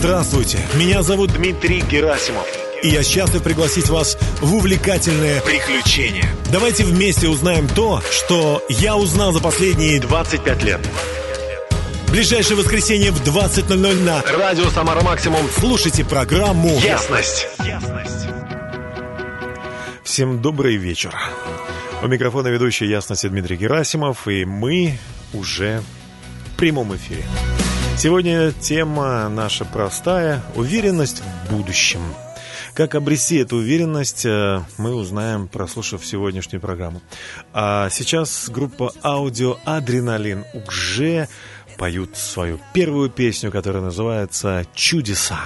Здравствуйте, меня зовут Дмитрий Герасимов. И я счастлив пригласить вас в увлекательное приключение. Давайте вместе узнаем то, что я узнал за последние 25 лет. Ближайшее воскресенье в 20.00 на Радио Самара Максимум. Слушайте программу «Ясность». Всем добрый вечер. У микрофона ведущий «Ясности» Дмитрий Герасимов, и мы уже в прямом эфире. Сегодня тема наша простая – уверенность в будущем. Как обрести эту уверенность, э, мы узнаем, прослушав сегодняшнюю программу. А сейчас группа аудио «Адреналин» уже поют свою первую песню, которая называется «Чудеса».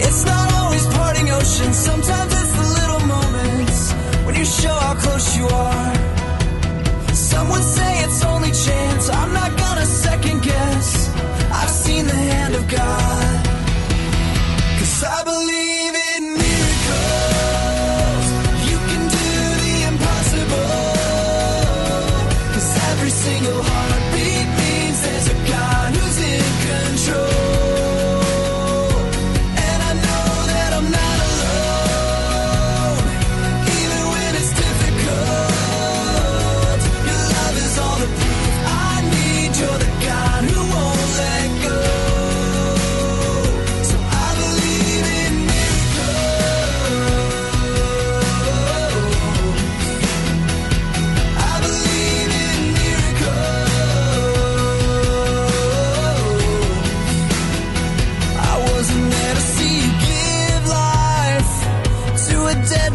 It's not always parting ocean, sometimes it's the little moments when you show how close you are. God.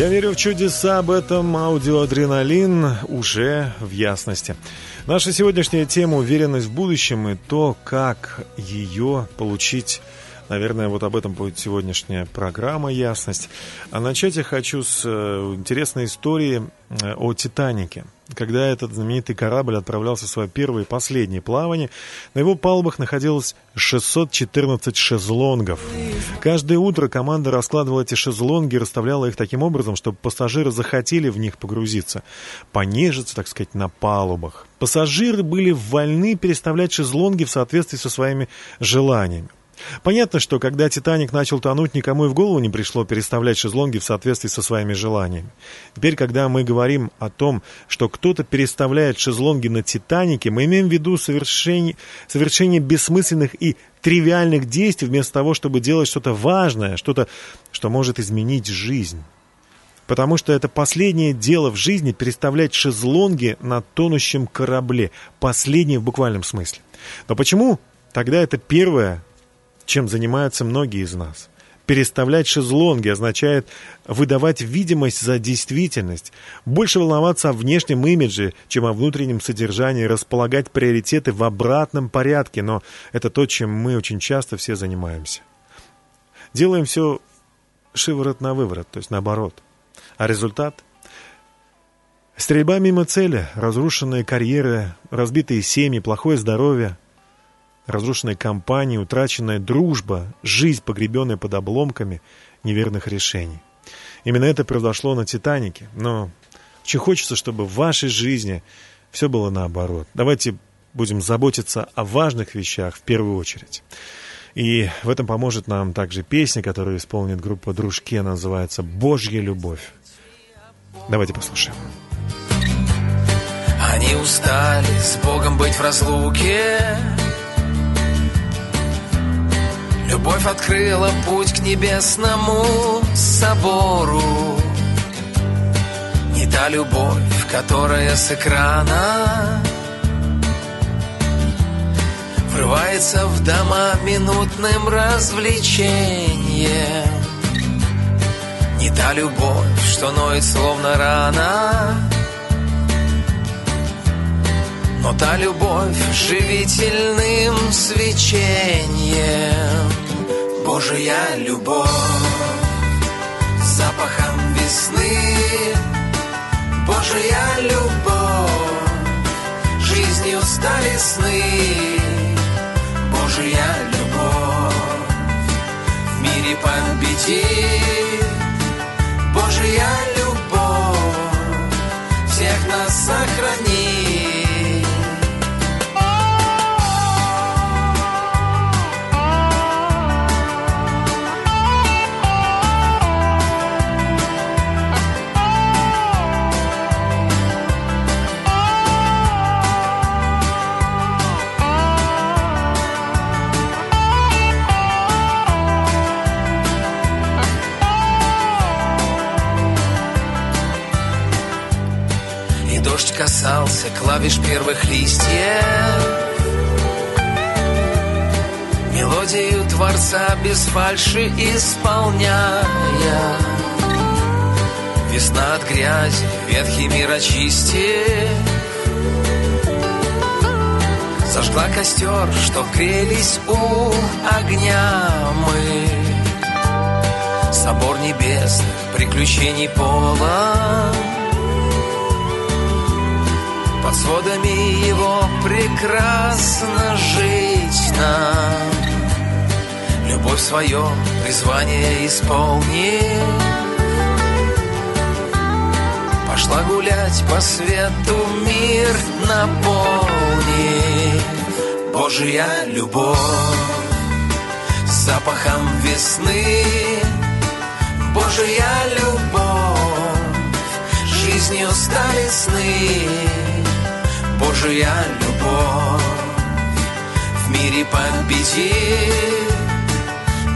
Я верю в чудеса об этом аудиоадреналин уже в ясности. Наша сегодняшняя тема «Уверенность в будущем» и то, как ее получить Наверное, вот об этом будет сегодняшняя программа «Ясность». А начать я хочу с э, интересной истории э, о «Титанике». Когда этот знаменитый корабль отправлялся в свое первое и последнее плавание, на его палубах находилось 614 шезлонгов. Каждое утро команда раскладывала эти шезлонги и расставляла их таким образом, чтобы пассажиры захотели в них погрузиться, понежиться, так сказать, на палубах. Пассажиры были вольны переставлять шезлонги в соответствии со своими желаниями. Понятно, что когда «Титаник» начал тонуть, никому и в голову не пришло переставлять шезлонги в соответствии со своими желаниями. Теперь, когда мы говорим о том, что кто-то переставляет шезлонги на «Титанике», мы имеем в виду совершение, совершение бессмысленных и тривиальных действий вместо того, чтобы делать что-то важное, что-то, что может изменить жизнь. Потому что это последнее дело в жизни переставлять шезлонги на тонущем корабле. Последнее в буквальном смысле. Но почему тогда это первое чем занимаются многие из нас. Переставлять шезлонги означает выдавать видимость за действительность, больше волноваться о внешнем имидже, чем о внутреннем содержании, располагать приоритеты в обратном порядке, но это то, чем мы очень часто все занимаемся. Делаем все шиворот на выворот, то есть наоборот. А результат? Стрельба мимо цели, разрушенные карьеры, разбитые семьи, плохое здоровье – разрушенные компании, утраченная дружба, жизнь, погребенная под обломками неверных решений. Именно это произошло на «Титанике». Но очень хочется, чтобы в вашей жизни все было наоборот. Давайте будем заботиться о важных вещах в первую очередь. И в этом поможет нам также песня, которую исполнит группа «Дружки», она называется «Божья любовь». Давайте послушаем. Они устали с Богом быть в разлуке Любовь открыла путь к небесному собору. Не та любовь, которая с экрана Врывается в дома минутным развлечением. Не та любовь, что ноет словно рана но та любовь живительным свечением. Божия любовь запахом весны. Божия любовь жизнью стали сны. Божия любовь в мире победит Божия любовь всех нас сохранит клавиш первых листьев. Мелодию Творца без фальши исполняя. Весна от грязи, ветхий мир очистив Зажгла костер, чтоб грелись у огня мы. Собор небесных приключений полон под сводами его прекрасно жить нам. Любовь свое призвание исполни Пошла гулять по свету мир наполни Божья любовь запахом весны. Божья любовь жизнью стали сны Божия любовь в мире победит.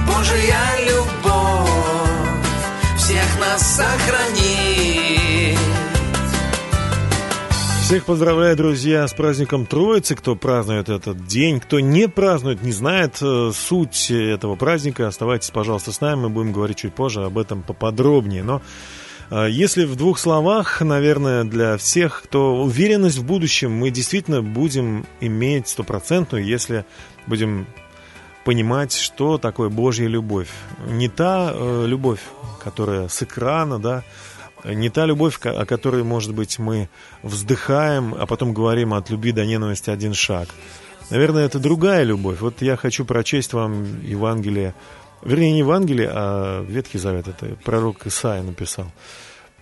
Божия любовь всех нас сохранит. Всех поздравляю, друзья, с праздником Троицы. Кто празднует этот день, кто не празднует, не знает э, суть этого праздника, оставайтесь, пожалуйста, с нами. Мы будем говорить чуть позже об этом поподробнее. Но если в двух словах, наверное, для всех, кто уверенность в будущем мы действительно будем иметь стопроцентную, если будем понимать, что такое Божья любовь. Не та э, любовь, которая с экрана, да, не та любовь, о которой, может быть, мы вздыхаем, а потом говорим от любви до ненависти один шаг. Наверное, это другая любовь. Вот я хочу прочесть вам Евангелие вернее, не Евангелие, а Ветхий Завет, это пророк Исаия написал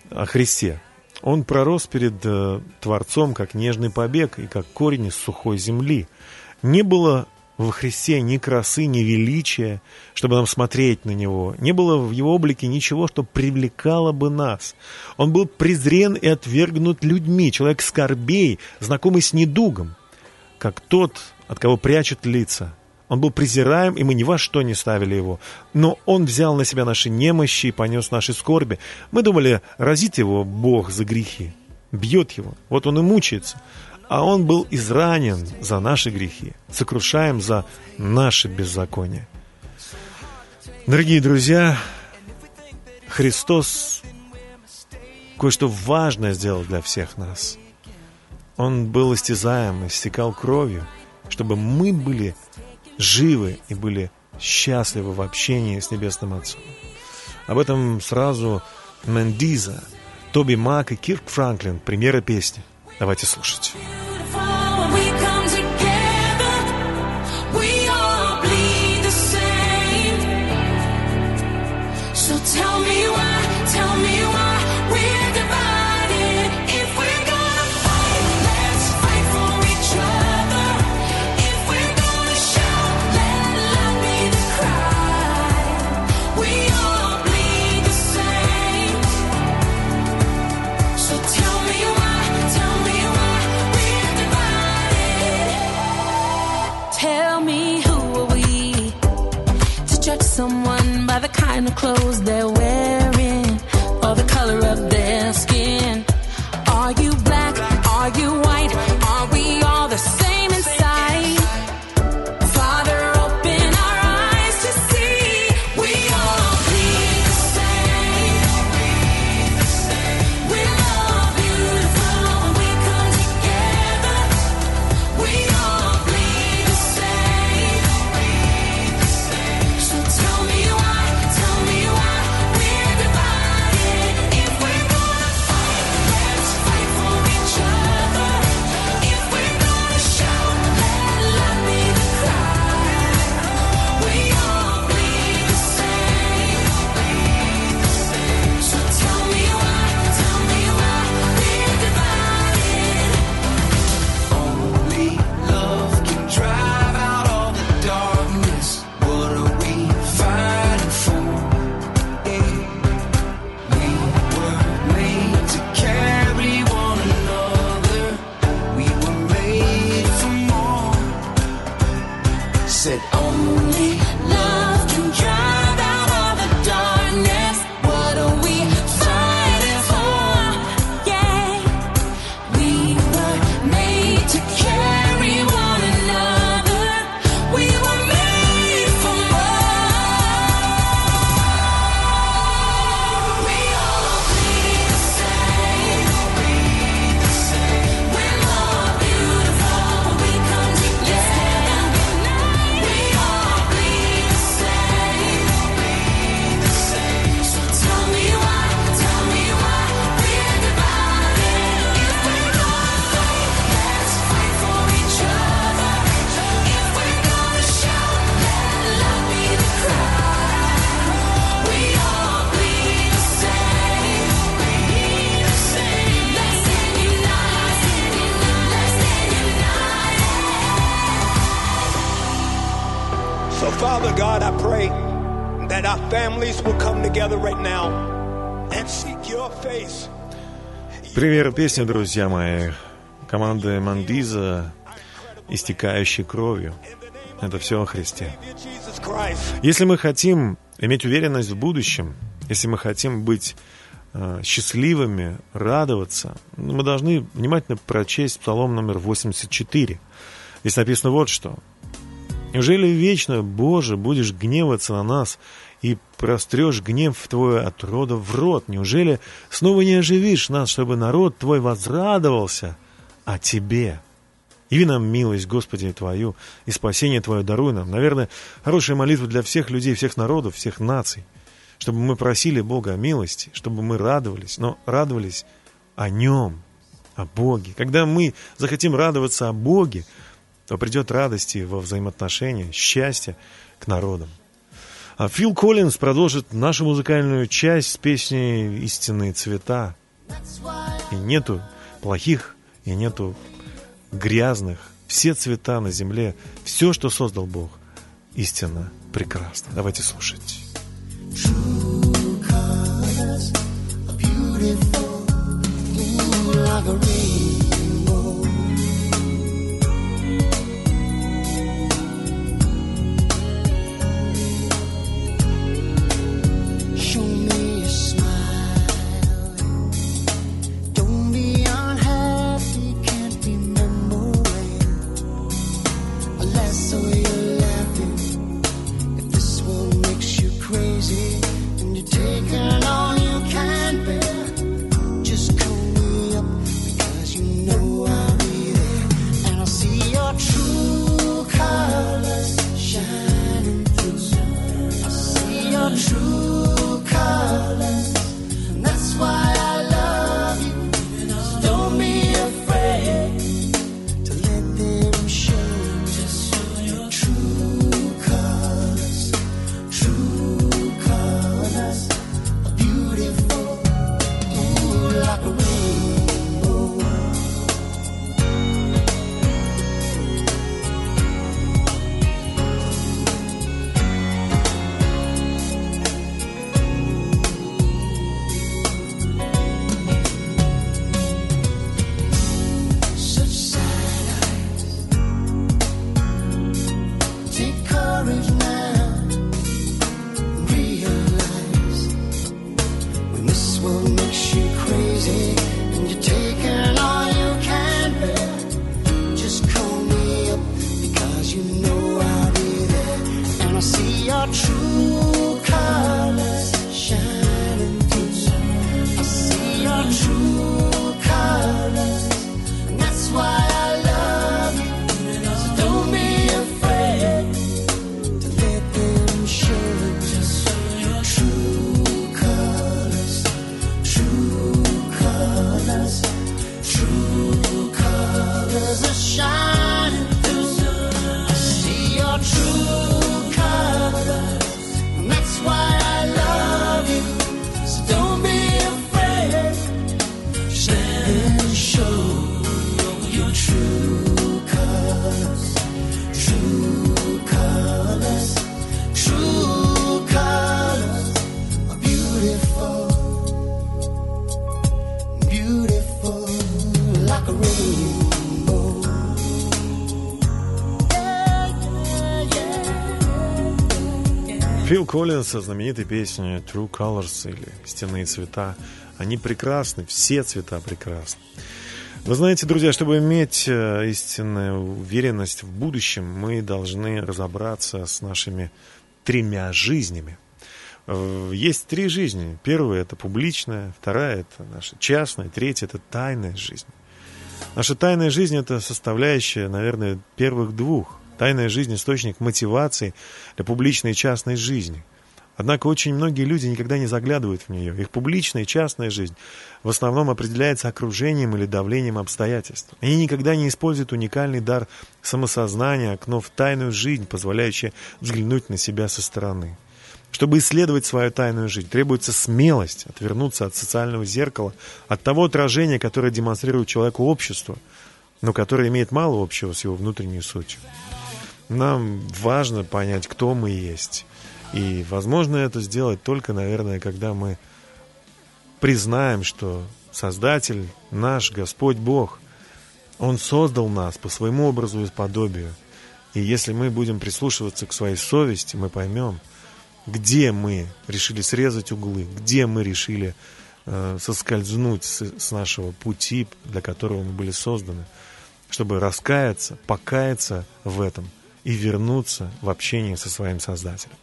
о Христе. Он пророс перед э, Творцом, как нежный побег и как корень из сухой земли. Не было во Христе ни красы, ни величия, чтобы нам смотреть на Него. Не было в Его облике ничего, что привлекало бы нас. Он был презрен и отвергнут людьми, человек скорбей, знакомый с недугом, как тот, от кого прячут лица, он был презираем, и мы ни во что не ставили его. Но он взял на себя наши немощи и понес наши скорби. Мы думали, разит его Бог за грехи, бьет его. Вот он и мучается. А он был изранен за наши грехи, сокрушаем за наши беззакония. Дорогие друзья, Христос кое-что важное сделал для всех нас. Он был истязаем, истекал кровью, чтобы мы были живы и были счастливы в общении с Небесным Отцом. Об этом сразу Мендиза, Тоби Мак и Кирк Франклин, примеры песни. Давайте слушать. Said only Love families will come together right now and seek your face. Пример песни, друзья мои, команды Мандиза, истекающей кровью. Это все о Христе. Если мы хотим иметь уверенность в будущем, если мы хотим быть э, счастливыми, радоваться, мы должны внимательно прочесть Псалом номер 84. Здесь написано вот что. «Неужели вечно, Боже, будешь гневаться на нас и прострешь гнев Твой от рода в род? Неужели снова не оживишь нас, чтобы народ Твой возрадовался о Тебе?» Яви нам милость, Господи, Твою, и спасение Твое даруй нам. Наверное, хорошая молитва для всех людей, всех народов, всех наций. Чтобы мы просили Бога о милости, чтобы мы радовались, но радовались о Нем, о Боге. Когда мы захотим радоваться о Боге, то придет радости во взаимоотношения, счастье к народам. А Фил Коллинз продолжит нашу музыкальную часть с песней «Истинные цвета». И нету плохих, и нету грязных. Все цвета на земле, все, что создал Бог, истинно прекрасно. Давайте слушать. Show Фил Коллинс со знаменитой песней True Colors или Стенные цвета. Они прекрасны, все цвета прекрасны. Вы знаете, друзья, чтобы иметь э, истинную уверенность в будущем, мы должны разобраться с нашими тремя жизнями. Э, Есть три жизни. Первая – это публичная, вторая – это наша частная, третья – это тайная жизнь. Наша тайная жизнь – это составляющая, наверное, первых двух. Тайная жизнь – источник мотивации для публичной и частной жизни. Однако очень многие люди никогда не заглядывают в нее. Их публичная и частная жизнь в основном определяется окружением или давлением обстоятельств. Они никогда не используют уникальный дар самосознания, окно в тайную жизнь, позволяющее взглянуть на себя со стороны. Чтобы исследовать свою тайную жизнь, требуется смелость отвернуться от социального зеркала, от того отражения, которое демонстрирует человеку общество, но которое имеет мало общего с его внутренней сутью. Нам важно понять, кто мы есть. И возможно это сделать только, наверное, когда мы признаем, что Создатель наш, Господь Бог, Он создал нас по своему образу и подобию. И если мы будем прислушиваться к своей совести, мы поймем, где мы решили срезать углы, где мы решили э, соскользнуть с, с нашего пути, для которого мы были созданы, чтобы раскаяться, покаяться в этом и вернуться в общение со своим Создателем,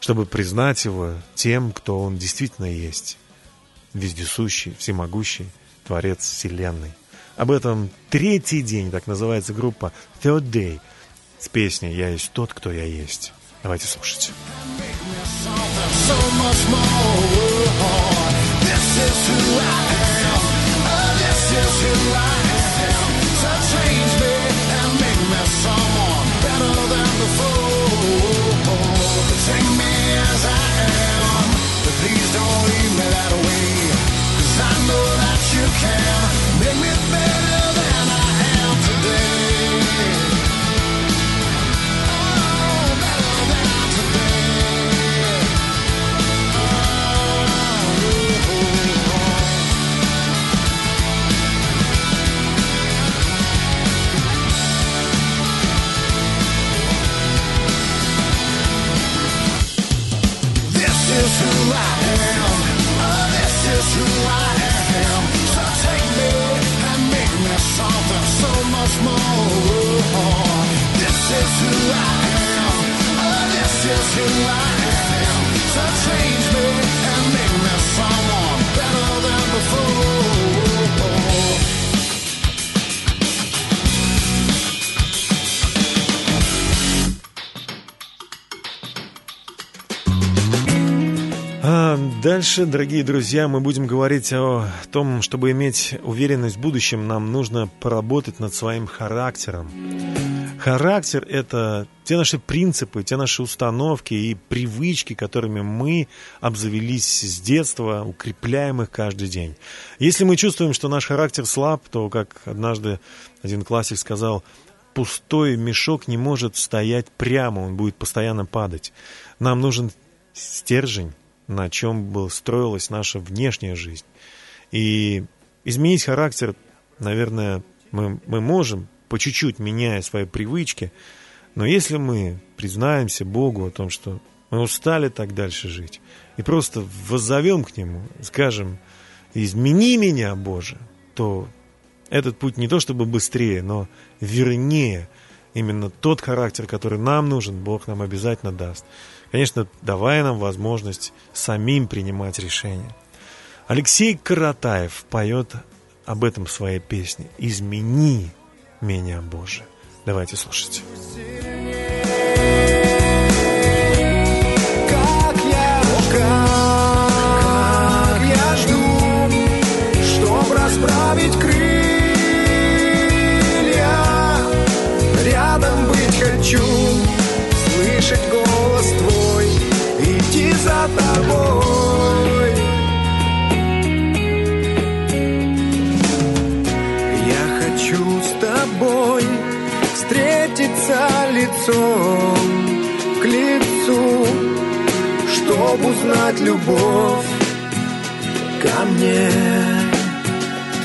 чтобы признать его тем, кто он действительно есть, вездесущий, всемогущий Творец Вселенной. Об этом третий день, так называется группа Third Day, с песней «Я есть тот, кто я есть». Давайте слушать. This is who I am. Oh, this is who I am. Me that way. 'Cause I know that you can who I am. So take me and make me something so much more. This is who I am. Oh, this is who I am. So change дальше, дорогие друзья, мы будем говорить о том, чтобы иметь уверенность в будущем, нам нужно поработать над своим характером. Характер – это те наши принципы, те наши установки и привычки, которыми мы обзавелись с детства, укрепляем их каждый день. Если мы чувствуем, что наш характер слаб, то, как однажды один классик сказал, пустой мешок не может стоять прямо, он будет постоянно падать. Нам нужен стержень, на чем строилась наша внешняя жизнь. И изменить характер, наверное, мы, мы можем, по чуть-чуть меняя свои привычки, но если мы признаемся Богу о том, что мы устали так дальше жить, и просто воззовем к Нему, скажем, измени меня, Боже, то этот путь не то чтобы быстрее, но вернее именно тот характер, который нам нужен, Бог нам обязательно даст. Конечно, давая нам возможность самим принимать решения. Алексей Каратаев поет об этом в своей песне «Измени меня, Боже». Давайте слушать.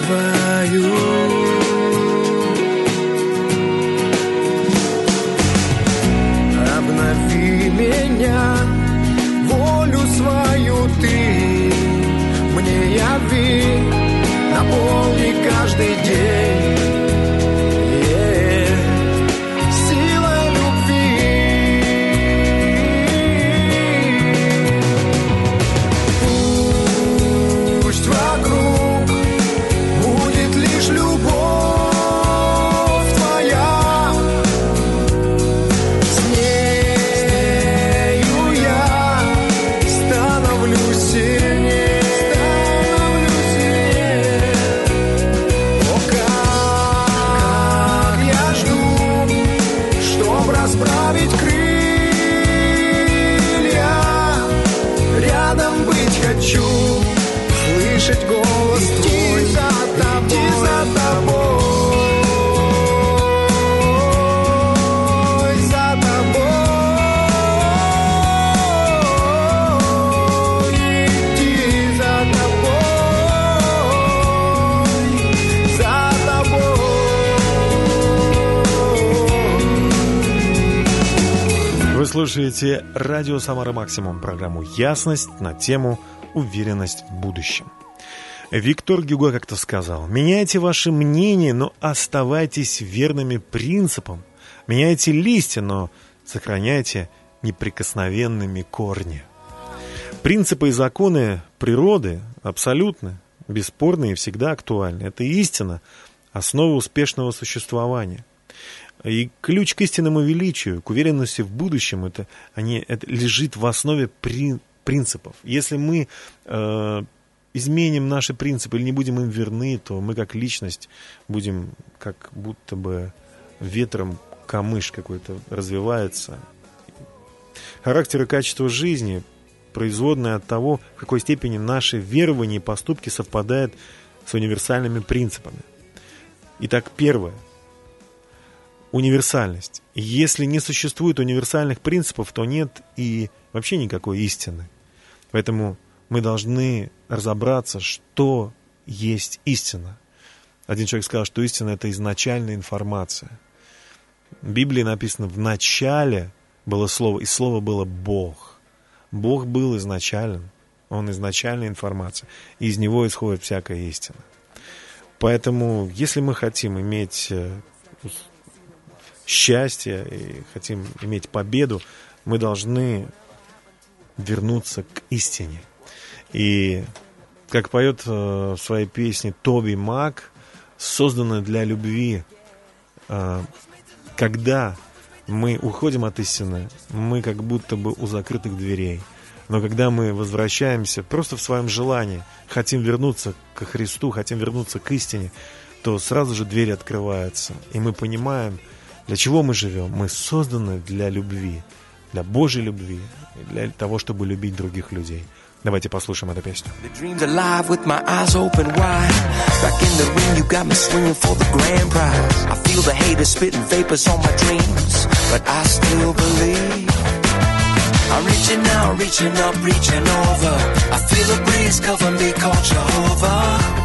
Твою. Слушаете радио «Самара Максимум», программу «Ясность» на тему «Уверенность в будущем». Виктор Гюго как-то сказал, меняйте ваше мнение, но оставайтесь верными принципам. Меняйте листья, но сохраняйте неприкосновенными корни. Принципы и законы природы абсолютно, бесспорны и всегда актуальны. Это истина, основа успешного существования. И ключ к истинному величию, к уверенности в будущем, это, они, это лежит в основе при- принципов. Если мы э, изменим наши принципы или не будем им верны, то мы как личность будем как будто бы ветром камыш какой-то развивается. Характер и качество жизни производное от того, в какой степени наши верования и поступки совпадают с универсальными принципами. Итак, первое. Универсальность. Если не существует универсальных принципов, то нет и вообще никакой истины. Поэтому мы должны разобраться, что есть истина. Один человек сказал, что истина это изначальная информация. В Библии написано, в начале было слово, и слово было Бог. Бог был изначален, Он изначальная информация, и из Него исходит всякая истина. Поэтому, если мы хотим иметь счастье и хотим иметь победу, мы должны вернуться к истине. И как поет э, в своей песне Тоби Мак, создана для любви, э, когда мы уходим от истины, мы как будто бы у закрытых дверей. Но когда мы возвращаемся просто в своем желании, хотим вернуться к Христу, хотим вернуться к истине, то сразу же двери открываются. И мы понимаем, для чего мы живем. Мы созданы для любви, для Божьей любви, для того, чтобы любить других людей. Давайте послушаем эту песню. I'm reaching out, reaching up, reaching over. I feel a breeze cover me, called Jehovah.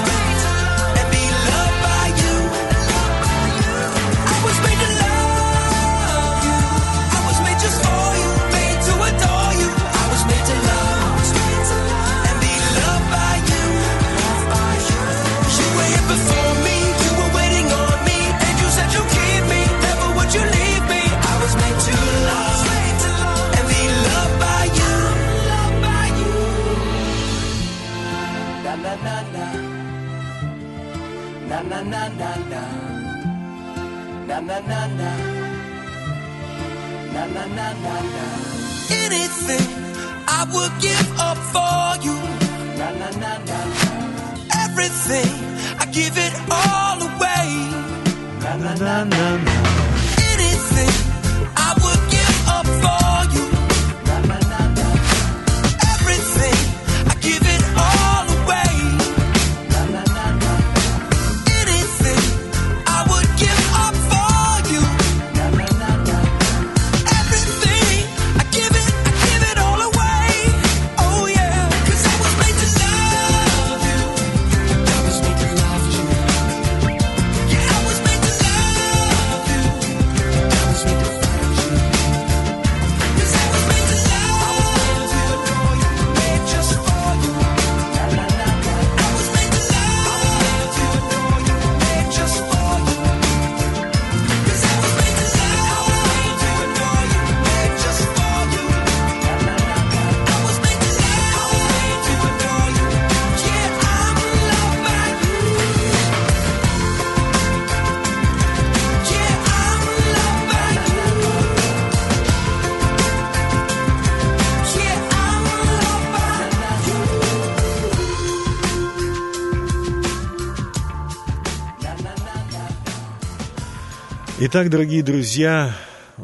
na na na na na, na na na na, na na na. Anything I would give up for you. Na na na na. Everything I give it all away. Na na na na. Anything I would give up for Итак, дорогие друзья,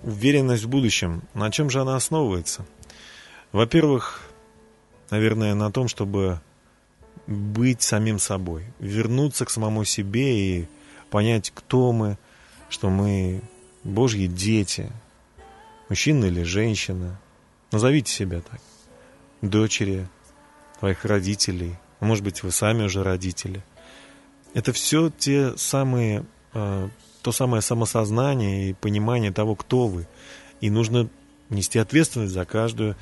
уверенность в будущем. На чем же она основывается? Во-первых, наверное, на том, чтобы быть самим собой, вернуться к самому себе и понять, кто мы, что мы Божьи дети, мужчина или женщина. Назовите себя так. Дочери твоих родителей, может быть, вы сами уже родители. Это все те самые, э, то самое самосознание и понимание того, кто вы. И нужно нести ответственность за каждую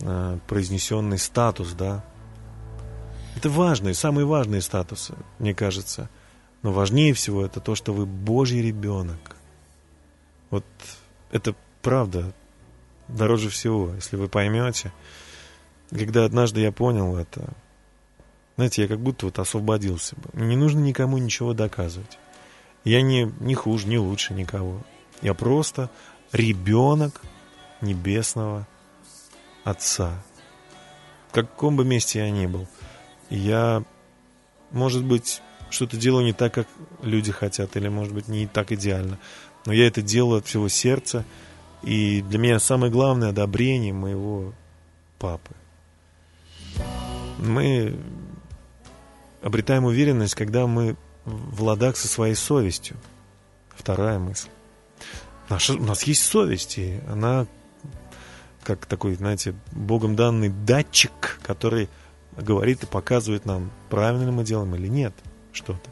э, произнесенный статус, да. Это важные, самые важные статусы, мне кажется. Но важнее всего это то, что вы Божий ребенок. Вот это правда дороже всего, если вы поймете. Когда однажды я понял это, знаете, я как будто вот освободился бы. Не нужно никому ничего доказывать. Я не, не хуже, не лучше никого. Я просто ребенок небесного Отца. В каком бы месте я ни был. Я, может быть, что-то делаю не так, как люди хотят, или, может быть, не так идеально. Но я это делаю от всего сердца. И для меня самое главное одобрение моего папы. Мы обретаем уверенность, когда мы в ладах со своей совестью. Вторая мысль. Наша, у нас есть совесть, и она как такой, знаете, богом данный датчик, который говорит и показывает нам, правильно ли мы делаем или нет что-то.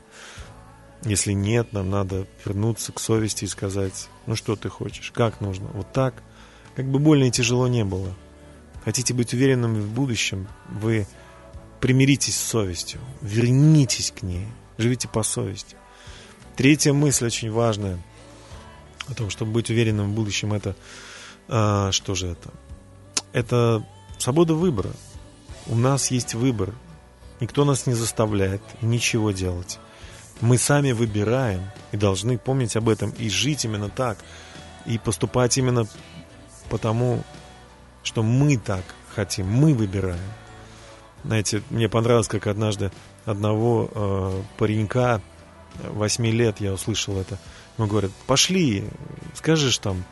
Если нет, нам надо вернуться к совести и сказать, ну что ты хочешь, как нужно, вот так, как бы больно и тяжело не было. Хотите быть уверенными в будущем, вы примиритесь с совестью, вернитесь к ней, живите по совести. Третья мысль очень важная о том, чтобы быть уверенным в будущем, это а, что же это? Это свобода выбора. У нас есть выбор. Никто нас не заставляет ничего делать. Мы сами выбираем и должны помнить об этом и жить именно так, и поступать именно потому, что мы так хотим, мы выбираем. Знаете, мне понравилось, как однажды одного э, паренька, 8 лет я услышал это, ему говорят, пошли, скажешь там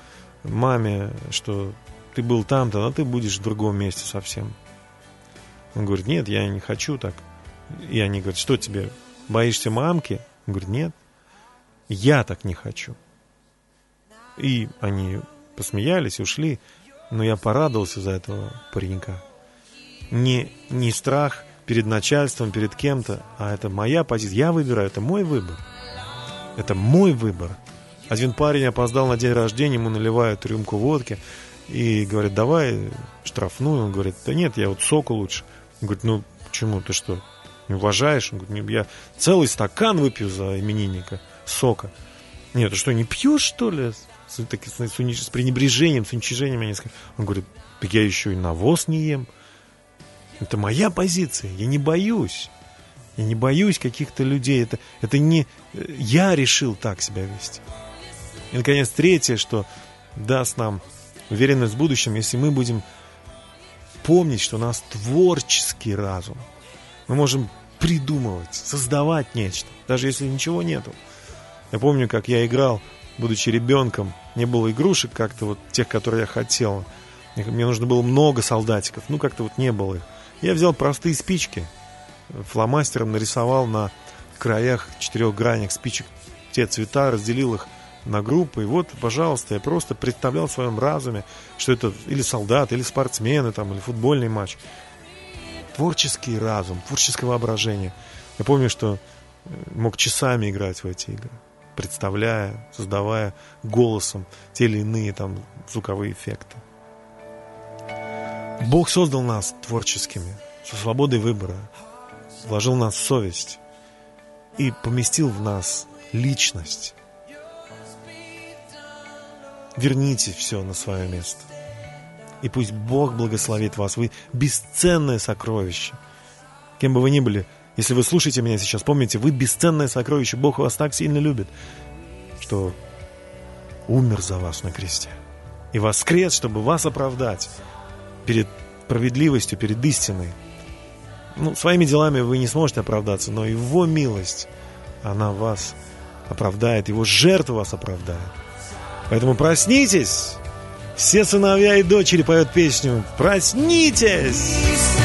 маме, что ты был там-то, но ты будешь в другом месте совсем. Он говорит, нет, я не хочу так. И они говорят, что тебе, боишься мамки? Он говорит, нет, я так не хочу. И они посмеялись, ушли, но я порадовался за этого паренька. Не, не страх перед начальством, перед кем-то, а это моя позиция. Я выбираю, это мой выбор. Это мой выбор. Один парень опоздал на день рождения, ему наливают рюмку водки и говорит, давай штрафную. Он говорит, да нет, я вот соку лучше. Он говорит, ну почему, ты что, не уважаешь? Он говорит, «Не, я целый стакан выпью за именинника сока. Нет, ты что, не пьешь, что ли? С, так- с- с с пренебрежением, с уничижением они сказали. Он говорит, так я еще и навоз не ем. Это моя позиция, я не боюсь. Я не боюсь каких-то людей. Это, это не э, я решил так себя вести. И, наконец, третье, что даст нам уверенность в будущем, если мы будем помнить, что у нас творческий разум. Мы можем придумывать, создавать нечто, даже если ничего нету. Я помню, как я играл, будучи ребенком, не было игрушек как-то вот тех, которые я хотел. Мне нужно было много солдатиков, ну как-то вот не было их. Я взял простые спички, фломастером нарисовал на краях четырех гранях спичек те цвета, разделил их на группы. И вот, пожалуйста, я просто представлял в своем разуме, что это или солдат, или спортсмены, там, или футбольный матч. Творческий разум, творческое воображение. Я помню, что э, мог часами играть в эти игры, представляя, создавая голосом те или иные там звуковые эффекты. Бог создал нас творческими, со свободой выбора, вложил в нас совесть и поместил в нас личность. Верните все на свое место. И пусть Бог благословит вас. Вы бесценное сокровище. Кем бы вы ни были, если вы слушаете меня сейчас, помните, вы бесценное сокровище. Бог вас так сильно любит, что умер за вас на кресте. И воскрес, чтобы вас оправдать перед справедливостью, перед истиной. Ну, своими делами вы не сможете оправдаться, но Его милость, она вас оправдает, Его жертва вас оправдает. Поэтому проснитесь! Все сыновья и дочери поют песню «Проснитесь!»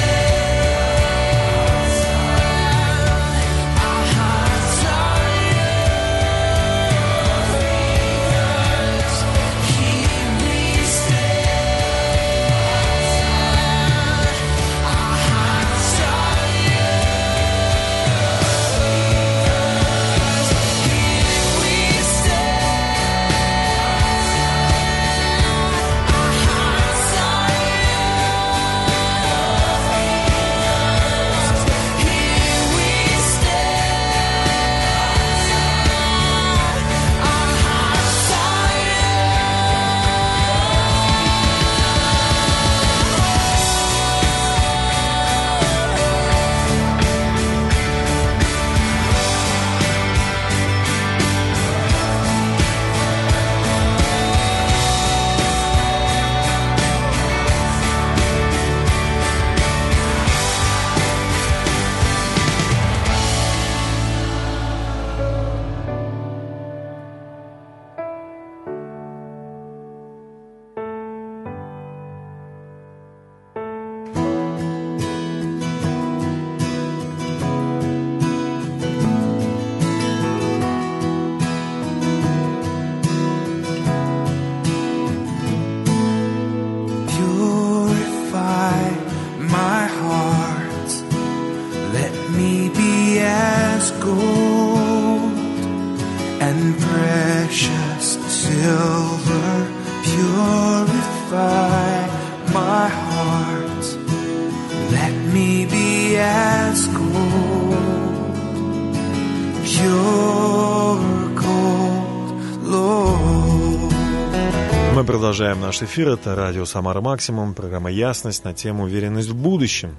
Продолжаем наш эфир. Это радио «Самара Максимум», программа «Ясность» на тему «Уверенность в будущем».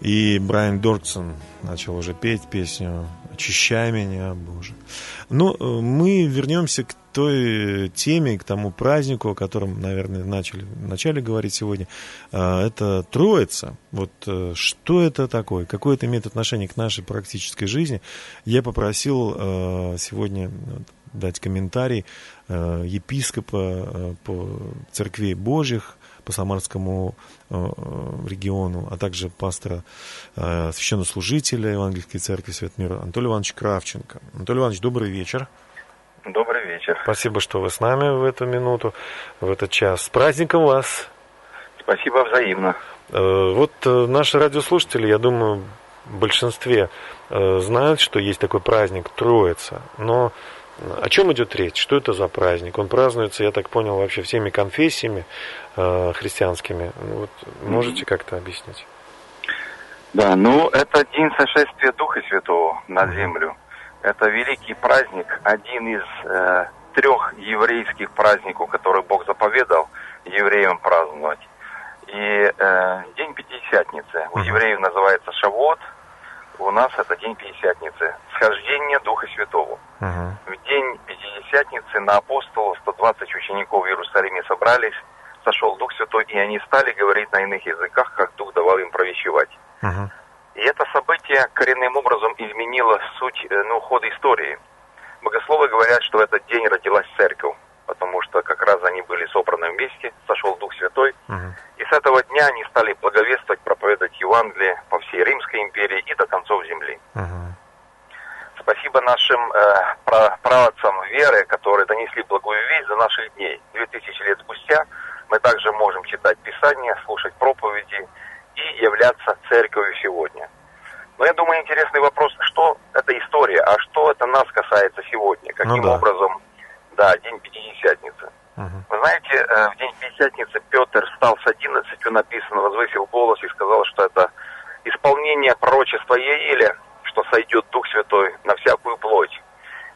И Брайан Дорксон начал уже петь песню «Очищай меня, Боже». Но э, мы вернемся к той теме, к тому празднику, о котором, наверное, начали вначале говорить сегодня. А, Это Троица. Вот э, что это такое? Какое это имеет отношение к нашей практической жизни? Я попросил э, сегодня дать комментарий э, епископа э, по церквей Божьих по Самарскому э, э, региону, а также пастора э, священнослужителя Евангельской церкви Свет Мира Анатолия Ивановича Кравченко. Анатолий Иванович, добрый вечер. Добрый вечер. Спасибо, что вы с нами в эту минуту, в этот час. С праздником вас! Спасибо взаимно. Э, Вот э, наши радиослушатели, я думаю, большинстве э, знают, что есть такой праздник Троица, но о чем идет речь? Что это за праздник? Он празднуется, я так понял, вообще всеми конфессиями э, христианскими. Ну, Вот, можете как-то объяснить? Да, ну это день сошествия Духа Святого на землю. Это великий праздник, один из э, трех еврейских праздников, которые Бог заповедал евреям праздновать. И э, день Пятидесятницы у Мгм. евреев называется Шавот, у нас это день Пятидесятницы, схождение Духа Святого. Мгм. В день Пятидесятницы на апостолов 120 учеников в Иерусалиме собрались, сошел Дух Святой, и они стали говорить на иных языках, как Дух давал им провещевать. Мгм. И это событие коренным образом изменило суть, э, ну, ход истории. Богословы говорят, что в этот день родилась церковь, потому что как раз они были собраны вместе, сошел Дух Святой, Мгм. и с этого дня они стали благовествовать, проповедовать Евангелие по всей Римской империи и до концов земли. Мгм. Спасибо нашим э, пра- праотцам веры, которые донесли благую весть до наших дней. Две тысячи лет спустя мы также можем читать Писание, слушать проповеди и являться церковью сегодня. Но я думаю, интересный вопрос, что это история, а что это нас касается сегодня? Каким да. образом, да, День Пятидесятницы. Вы знаете, э, в день Пятидесятницы Петр встал с одиннадцатью, написано, возвысил голос и сказал, что это исполнение пророчества Ееля, что сойдет Дух Святой на всякую плоть.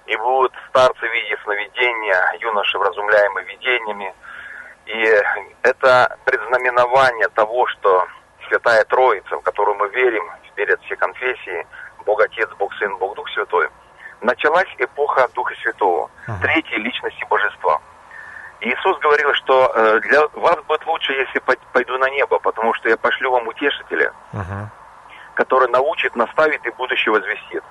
И будут старцы видя сновидения, юноши вразумляемы видениями. И это предзнаменование того, что Святая Троица, в которую мы верим, верят все конфессии, Бог Отец, Бог Сын, Бог Дух Святой, началась эпоха Духа Святого, Мгм. третьей личности Божества. Иисус говорил, что э, для вас будет лучше, если пой- пойду на небо, потому что я пошлю вам утешителя, Мгм. который научит, наставит и будущее возвестит.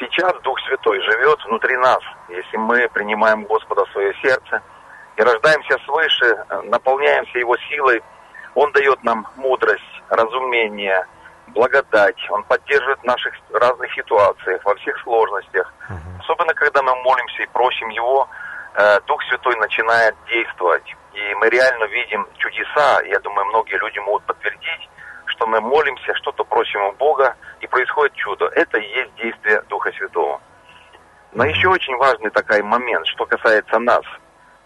Сейчас Дух Святой живет внутри нас, если мы принимаем Господа в свое сердце и рождаемся свыше, э, наполняемся Его силой, Он дает нам мудрость, разумение, благодать, Он поддерживает в наших разных ситуациях, во всех сложностях. Мгм. Особенно, когда мы молимся и просим Его, э, Дух Святой начинает действовать. И мы реально видим чудеса. Я думаю, многие люди могут подтвердить, что мы молимся, что-то просим у Бога, и происходит чудо. Это и есть действие Духа Святого. Но еще очень важный такой момент, что касается нас.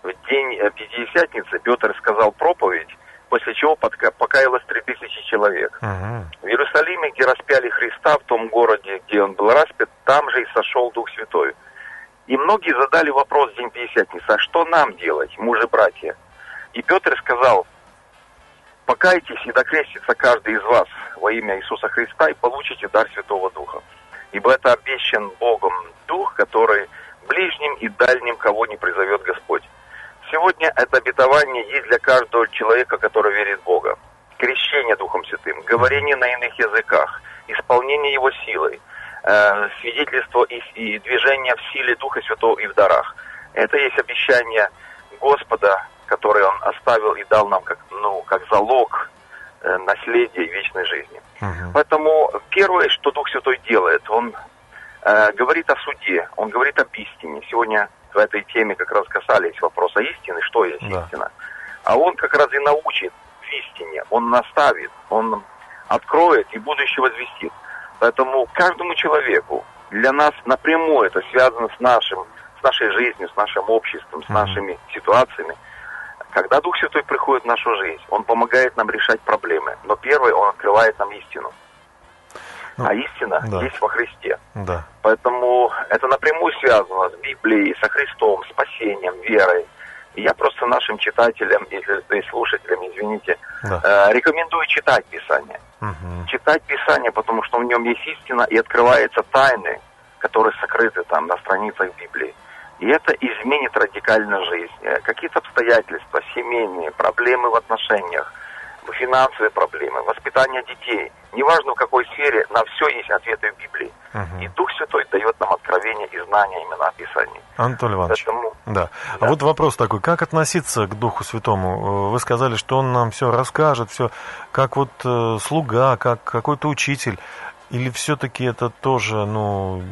В день Пятидесятницы Петр сказал проповедь, после чего покаялось три тысячи человек. Мгм. В Иерусалиме, где распяли Христа, в том городе, где он был распят, там же и сошел Дух Святой. И многие задали вопрос в день Пятидесятницы, а что нам делать, мужи-братья? И Петр сказал, покайтесь и докрестится каждый из вас во имя Иисуса Христа и получите дар Святого Духа. Ибо это обещан Богом Дух, который ближним и дальним кого не призовет Господь. Сегодня это обетование есть для каждого человека, который верит в Бога. Крещение Духом Святым, говорение на иных языках, исполнение Его силой, э, свидетельство и, и движение в силе Духа Святого и в дарах. Это есть обещание Господа, который Он оставил и дал нам как, ну, как залог э, наследия и вечной жизни. Мгм. Поэтому первое, что Дух Святой делает, Он э, говорит о суде, Он говорит об истине. Сегодня в этой теме как раз касались вопроса истины, что есть Да. истина. А Он как раз и научит в истине, Он наставит, Он откроет и будущее возвестит. Поэтому каждому человеку, для нас напрямую это связано с нашим, с нашей жизнью, с нашим обществом, с нашими ситуациями. Когда Дух Святой приходит в нашу жизнь, Он помогает нам решать проблемы. Но первое, Он открывает нам истину. Ну, а истина да. есть во Христе. Да. Поэтому это напрямую связано с Библией, со Христом, спасением, верой. И я просто нашим читателям и и слушателям, извините, Да. э, рекомендую читать Писание. Мгм. Читать Писание, потому что в нем есть истина и открываются тайны, которые сокрыты там на страницах Библии. И это изменит радикально жизнь. Э, Какие-то обстоятельства, семейные, проблемы в отношениях, финансовые проблемы, воспитание детей. Неважно в какой сфере, на все есть ответы в Библии. Мгм. И Дух Святой дает нам откровение и знания именно о Писании. Анатолий Иванович. Поэтому Да. А вот вопрос такой, как относиться к Духу Святому? Э, Вы сказали, что Он нам все расскажет, все, как вот э, слуга, как какой-то учитель, или все-таки это тоже, ну,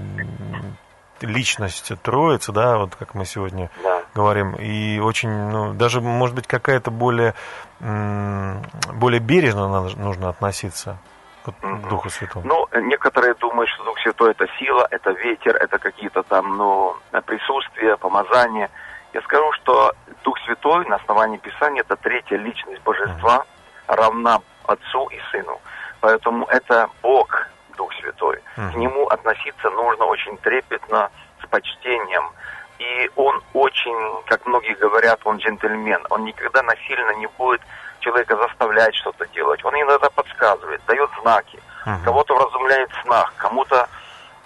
личность Троицы, да, вот как мы сегодня Да. говорим, и очень, ну, даже, может быть, какая-то более, более бережно нужно относиться. вот, к Духу Святому? Ну, некоторые думают, что Дух Святой это сила, это ветер, это какие-то там, ну, присутствия, помазания. Я скажу, что Дух Святой на основании Писания это третья личность Божества, равна Отцу и Сыну. Поэтому это Бог, Дух Святой. К Нему относиться нужно очень трепетно, с почтением. И он очень, как многие говорят, он джентльмен. Он никогда насильно не будет человека заставлять что-то делать. Он иногда подсказывает, дает знаки. Кого-то вразумляет в снах, кому-то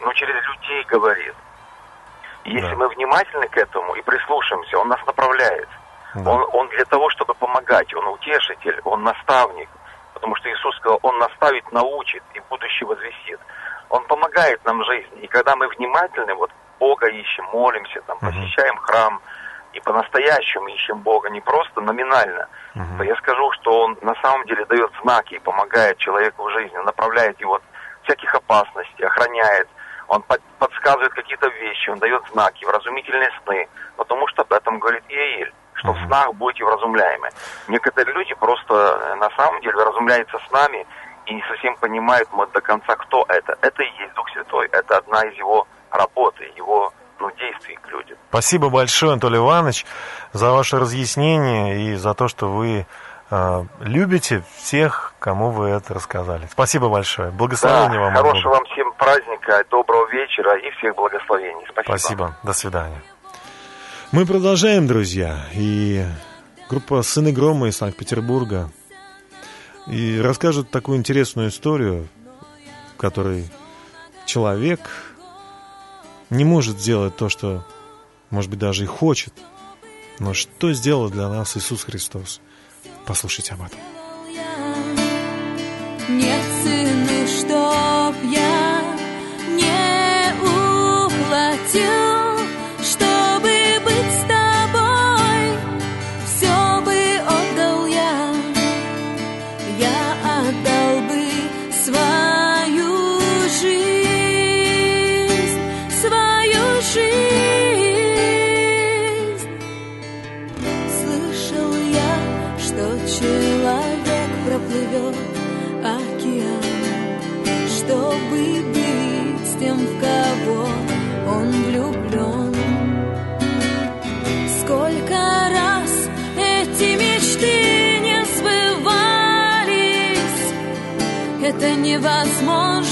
ну, через людей говорит. И если Да. мы внимательны к этому и прислушаемся, он нас направляет. Да. Он, он для того, чтобы помогать, он утешитель, он наставник. Потому что Иисус сказал, он наставит, научит и будущее возвестит. Он помогает нам в жизни. И когда мы внимательны, вот Бога ищем, молимся, там, посещаем храм, и по-настоящему ищем Бога, не просто номинально, то я скажу, что Он на самом деле дает знаки и помогает человеку в жизни, направляет его от всяких опасностей, охраняет. Он под- подсказывает какие-то вещи, он дает знаки, вразумительные сны, потому что об этом говорит Иаиль, что в снах будете вразумляемы. Некоторые люди просто э, на самом деле вразумляются с нами и не совсем понимают вот, до конца, кто это. Это и есть Дух Святой, это одна из его работы, его ну, действий к людям. Спасибо большое, Анатолий Иванович, за ваше разъяснение и за то, что вы э, любите всех, кому вы это рассказали. Спасибо большое. Благословения вам. от хорошего вам всем праздника, доброго вечера и всех благословений. Спасибо. Спасибо. До свидания. Мы продолжаем, друзья. И группа «Сыны грома» из Санкт-Петербурга и расскажет такую интересную историю, в которой человек не может сделать то, что, может быть, даже и хочет. Но что сделал для нас Иисус Христос? Послушайте об этом. Нет цены, чтоб я невозможно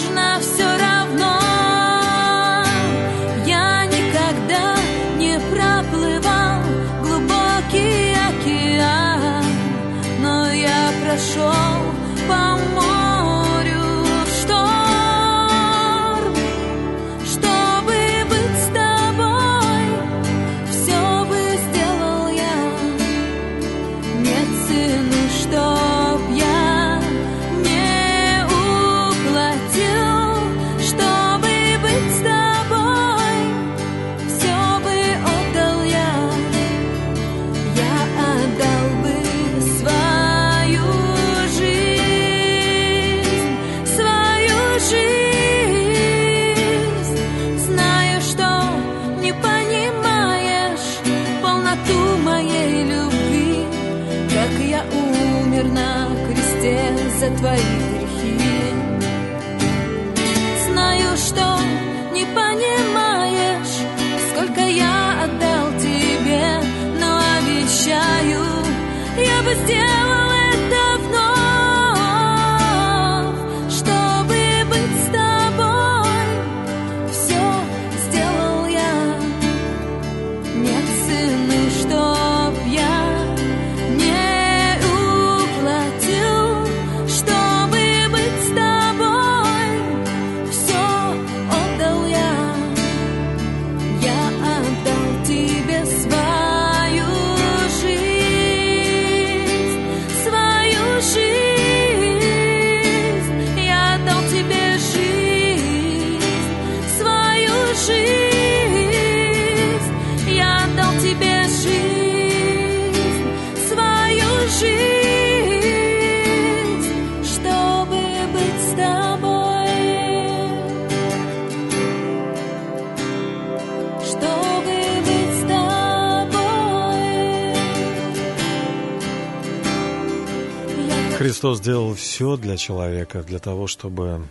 Христос сделал все для человека, для того, чтобы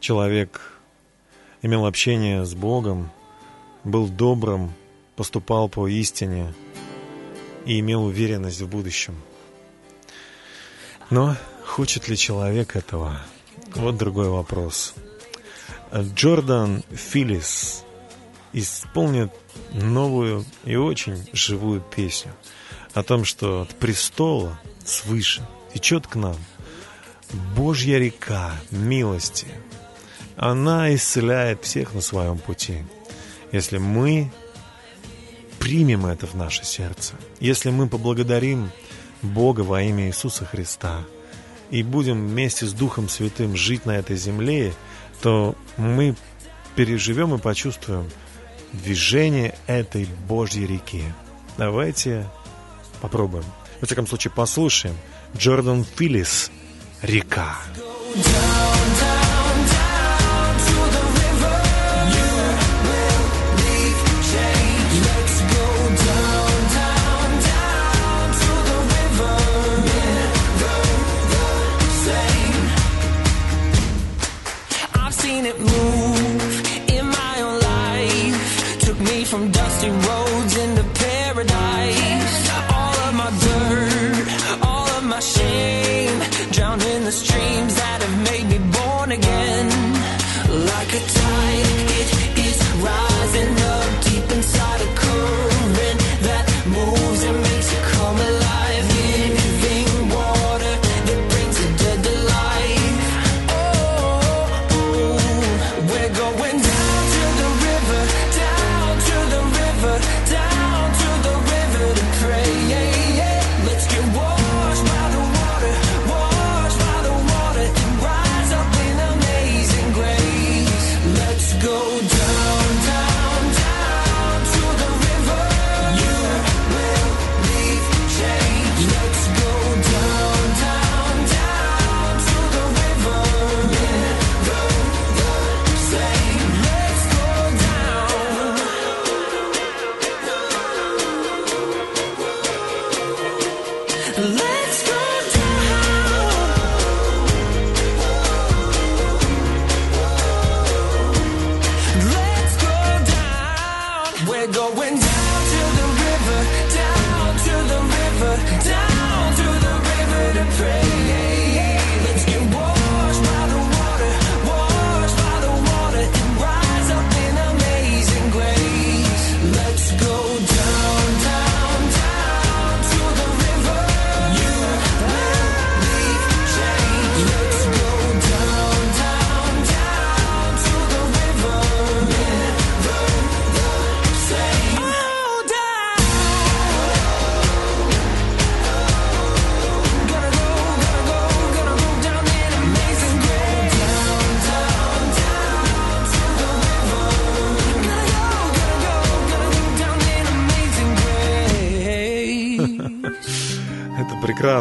человек имел общение с Богом, был добрым, поступал по истине и имел уверенность в будущем. Но хочет ли человек этого? Вот другой вопрос. Джордан Филлис исполнит новую и очень живую песню о том, что от престола свыше течет к нам Божья река милости. Она исцеляет всех на своем пути. Если мы примем это в наше сердце, если мы поблагодарим Бога во имя Иисуса Христа и будем вместе с Духом Святым жить на этой земле, то мы переживем и почувствуем движение этой Божьей реки. Давайте попробуем. В всяком случае, послушаем. Джордан Филлис «Река». I've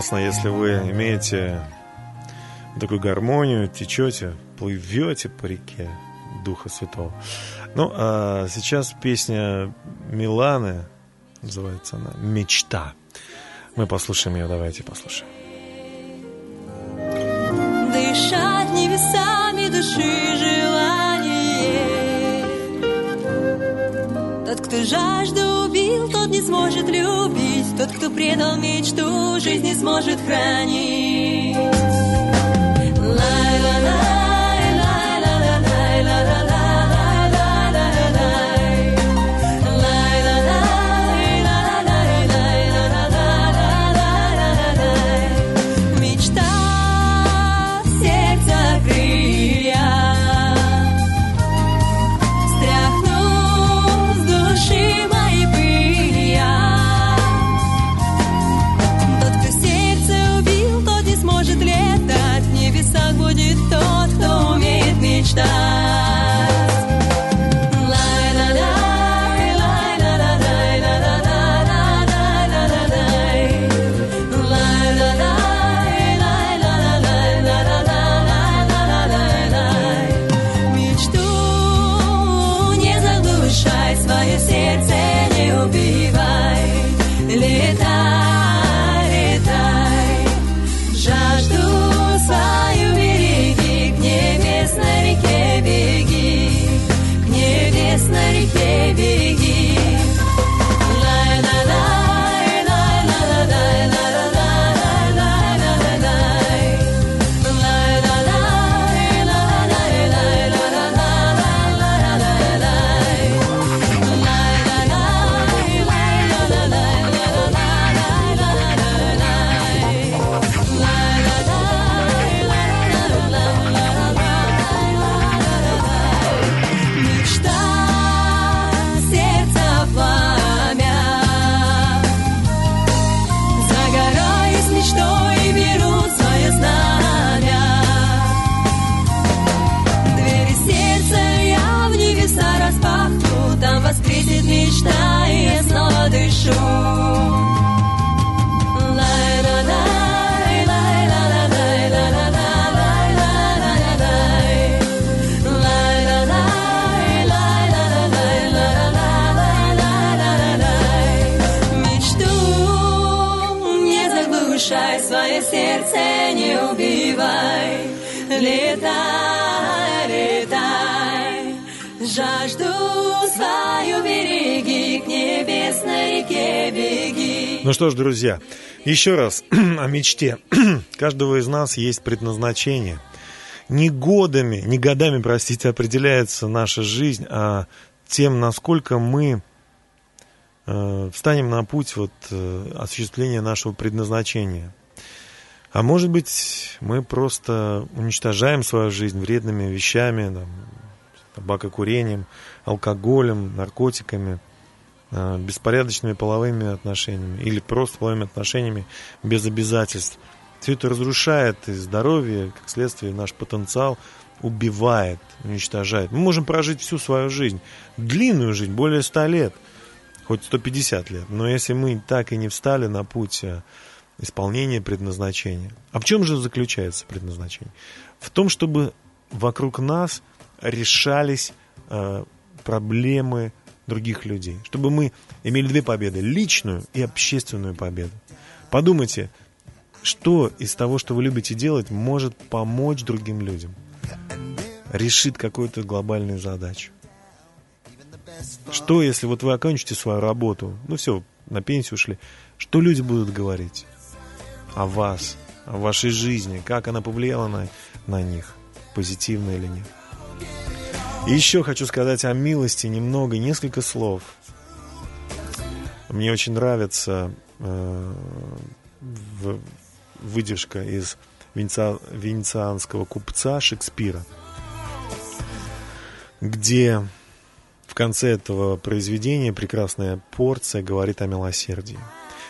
прекрасно, если вы имеете такую гармонию, течете, плывете по реке Духа Святого. Ну, а сейчас песня Миланы, называется она «Мечта». Мы послушаем ее, давайте послушаем. Дышать небесами души желание. Тот, кто жажду убил, тот не сможет любить. Тот, кто предал мечту, жизнь не сможет хранить. Лай-ла-лай, что ж, друзья, еще раз о мечте. Каждого из нас есть предназначение. Не годами, не годами, простите, определяется наша жизнь, а тем, насколько мы э, встанем на путь вот, э, осуществления нашего предназначения. А может быть, мы просто уничтожаем свою жизнь вредными вещами, там, табакокурением, алкоголем, наркотиками, беспорядочными половыми отношениями или просто половыми отношениями без обязательств. Все это разрушает и здоровье, как следствие наш потенциал убивает, уничтожает. Мы можем прожить всю свою жизнь, длинную жизнь, более 100 лет, хоть 150 лет, но если мы так и не встали на путь э, исполнения предназначения. А в чем же заключается предназначение? В том, чтобы вокруг нас решались э, проблемы других людей, чтобы мы имели две победы, личную и общественную победу. Подумайте, что из того, что вы любите делать, может помочь другим людям, решит какую-то глобальную задачу. Что, если вот вы окончите свою работу, ну все, на пенсию ушли, что люди будут говорить о вас, о вашей жизни, как она повлияла на, на них, позитивно или нет. И еще хочу сказать о милости немного, несколько слов. Мне очень нравится э, выдержка из венеца- венецианского купца Шекспира, где в конце этого произведения прекрасная порция говорит о милосердии.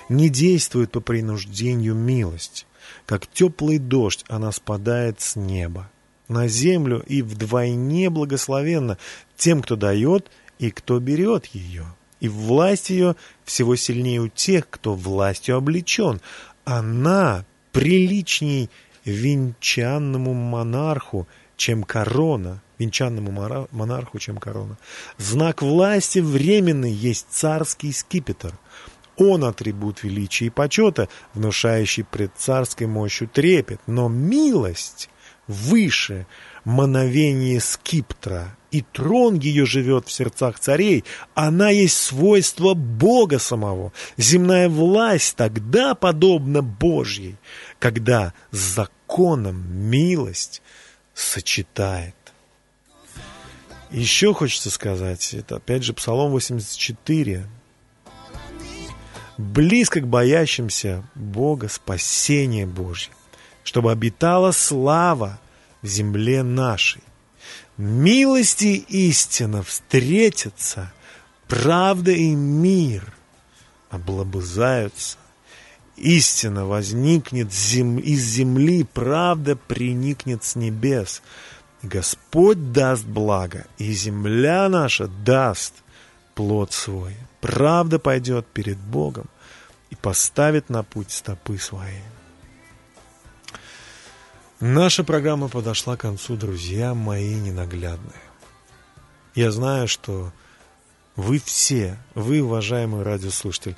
Не действует по принуждению милость. Как теплый дождь она спадает с неба на землю и вдвойне благословенно тем, кто дает и кто берет ее. И власть ее всего сильнее у тех, кто властью облечен. Она приличней венчанному монарху, чем корона, венчанному монарху, чем корона. Знак власти временный есть царский скипетр. Он атрибут величия и почета, внушающий пред царской мощью трепет. Но милость выше мановение скиптра, и трон ее живет в сердцах царей. Она есть свойство Бога самого. Земная власть тогда подобна Божьей, когда с законом милость сочетает. Еще хочется сказать, это опять же Псалом 84. Близко к боящимся Бога спасение Божье, чтобы обитала слава в земле нашей. Милости истина встретятся, правда и мир облобызаются. Истина возникнет зем- из земли, правда приникнет с небес. Господь даст благо, и земля наша даст плод свой. Правда пойдет перед Богом и поставит на путь стопы свои. Наша программа подошла к концу, друзья мои ненаглядные. Я знаю, что вы все, вы, уважаемый радиослушатель,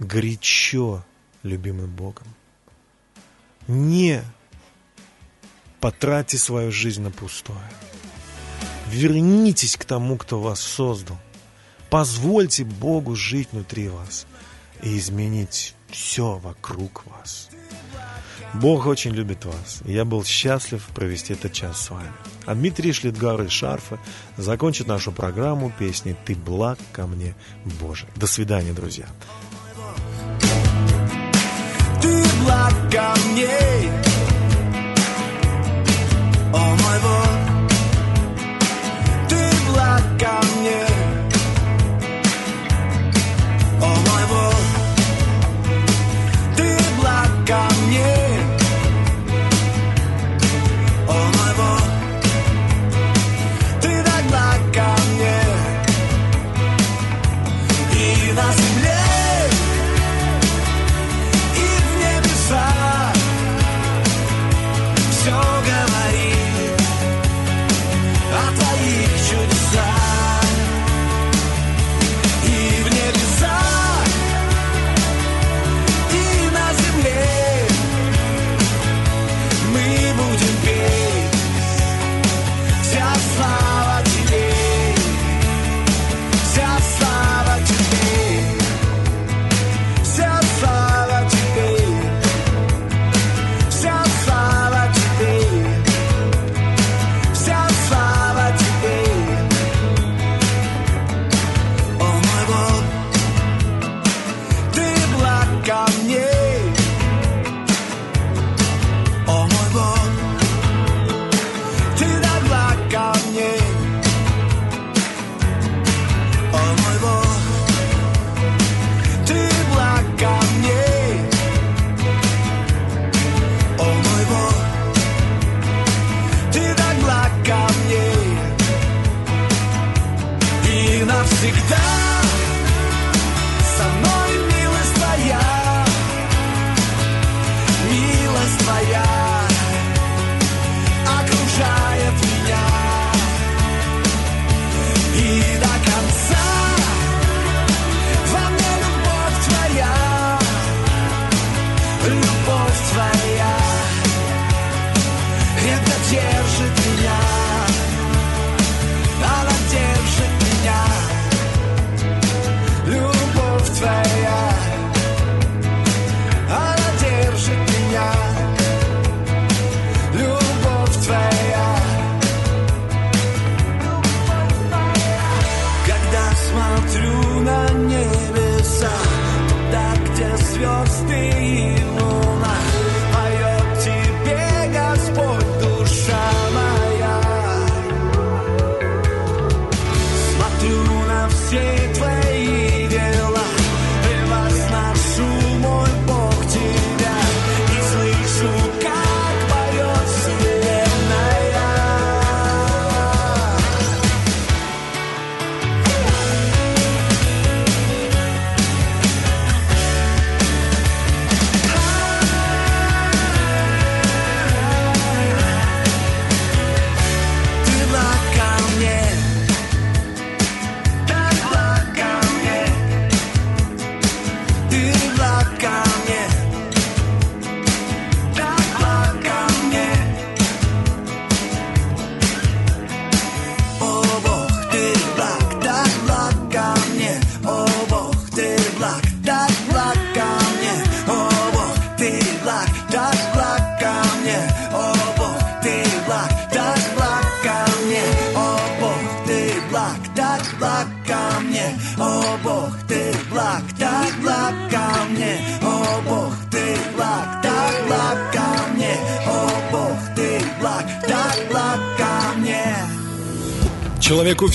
горячо любимы Богом. Не потратьте свою жизнь на пустое. Вернитесь к тому, кто вас создал. Позвольте Богу жить внутри вас и изменить все вокруг вас. Бог очень любит вас. Я был счастлив провести этот час с вами. А Дмитрий Шлитгар из Шарфа закончит нашу программу песней «Ты благ ко мне, Боже». До свидания, друзья. Ты благ ко мне, о мой Бог. Ты благ ко мне, о мой Бог. Ты благ ко мне, о мой Бог. Ты так благ ко